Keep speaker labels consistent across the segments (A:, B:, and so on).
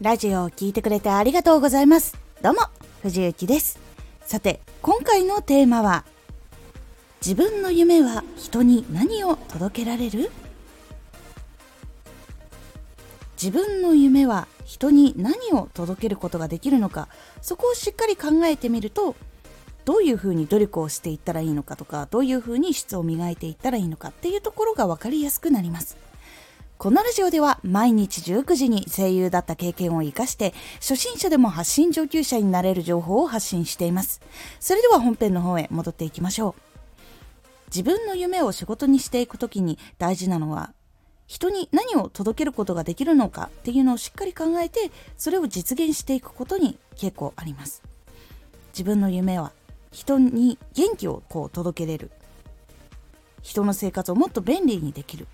A: ラジオを聴いてくれてありがとうございます。どうも、藤幸です。さて、今回のテーマは、自分の夢は人に何を届けられる？自分の夢は人に何を届けることができるのか？そこをしっかり考えてみるとどういうふうに努力をしていったらいいのかとかどういうふうに質を磨いていったらいいのかっていうところが分かりやすくなりますこのラジオでは毎日19時に声優だった経験を活かして初心者でも発信上級者になれる情報を発信しています。それでは本編の方へ戻っていきましょう。自分の夢を仕事にしていく時に大事なのは人に何を届けることができるのかっていうのをしっかり考えてそれを実現していくことに結構あります。自分の夢は人に元気をこう届けれる。人の生活をもっと便利にできる。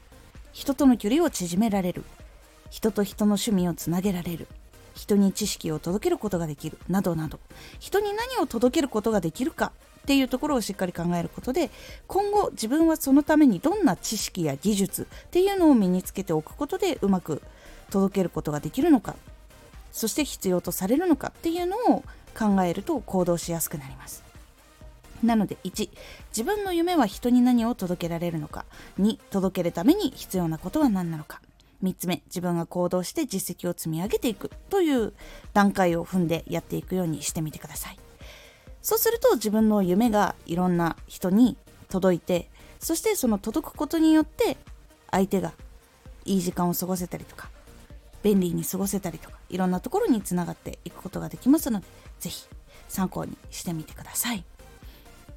A: 人との距離を縮められる。人と人の趣味をつなげられる。人に知識を届けることができる。などなど。人に何を届けることができるか。っていうところをしっかり考えることで今後自分はそのためにどんな知識や技術。っていうのを身につけておくことでうまく届けることができるのか。そして必要とされるのか。っていうのを考えると行動しやすくなります。なので1自分の夢は人に何を届けられるのか。2届けるために必要なことは何なのか。3つ目自分が行動して実績を積み上げていく。という段階を踏んでやっていくようにしてみてください。そうすると自分の夢がいろんな人に届いてそしてその届くことによって相手がいい時間を過ごせたりとか便利に過ごせたりとかいろんなところにつながっていくことができますので是非参考にしてみてください。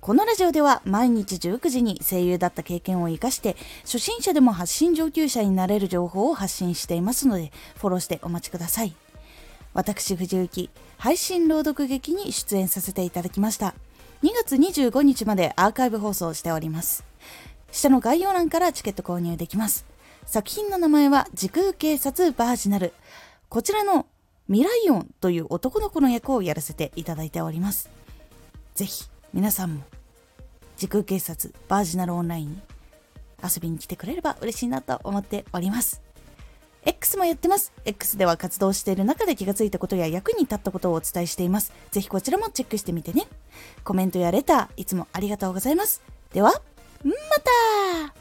A: このラジオでは毎日19時に声優だった経験を活かして初心者でも発信上級者になれる情報を発信していますのでフォローしてお待ちください。私藤幸配信朗読劇に出演させていただきました。2月25日までアーカイブ放送しております。下の概要欄からチケット購入できます。作品の名前は時空警察バージナル。こちらのミライオンという男の子の役をやらせていただいております。ぜひ。皆さんも時空警察バージナルオンラインに遊びに来てくれれば嬉しいなと思っております X もやってます。X では活動している中で気がついたことや役に立ったことをお伝えしています。ぜひこちらもチェックしてみてね。コメントやレター、いつもありがとうございます。では、また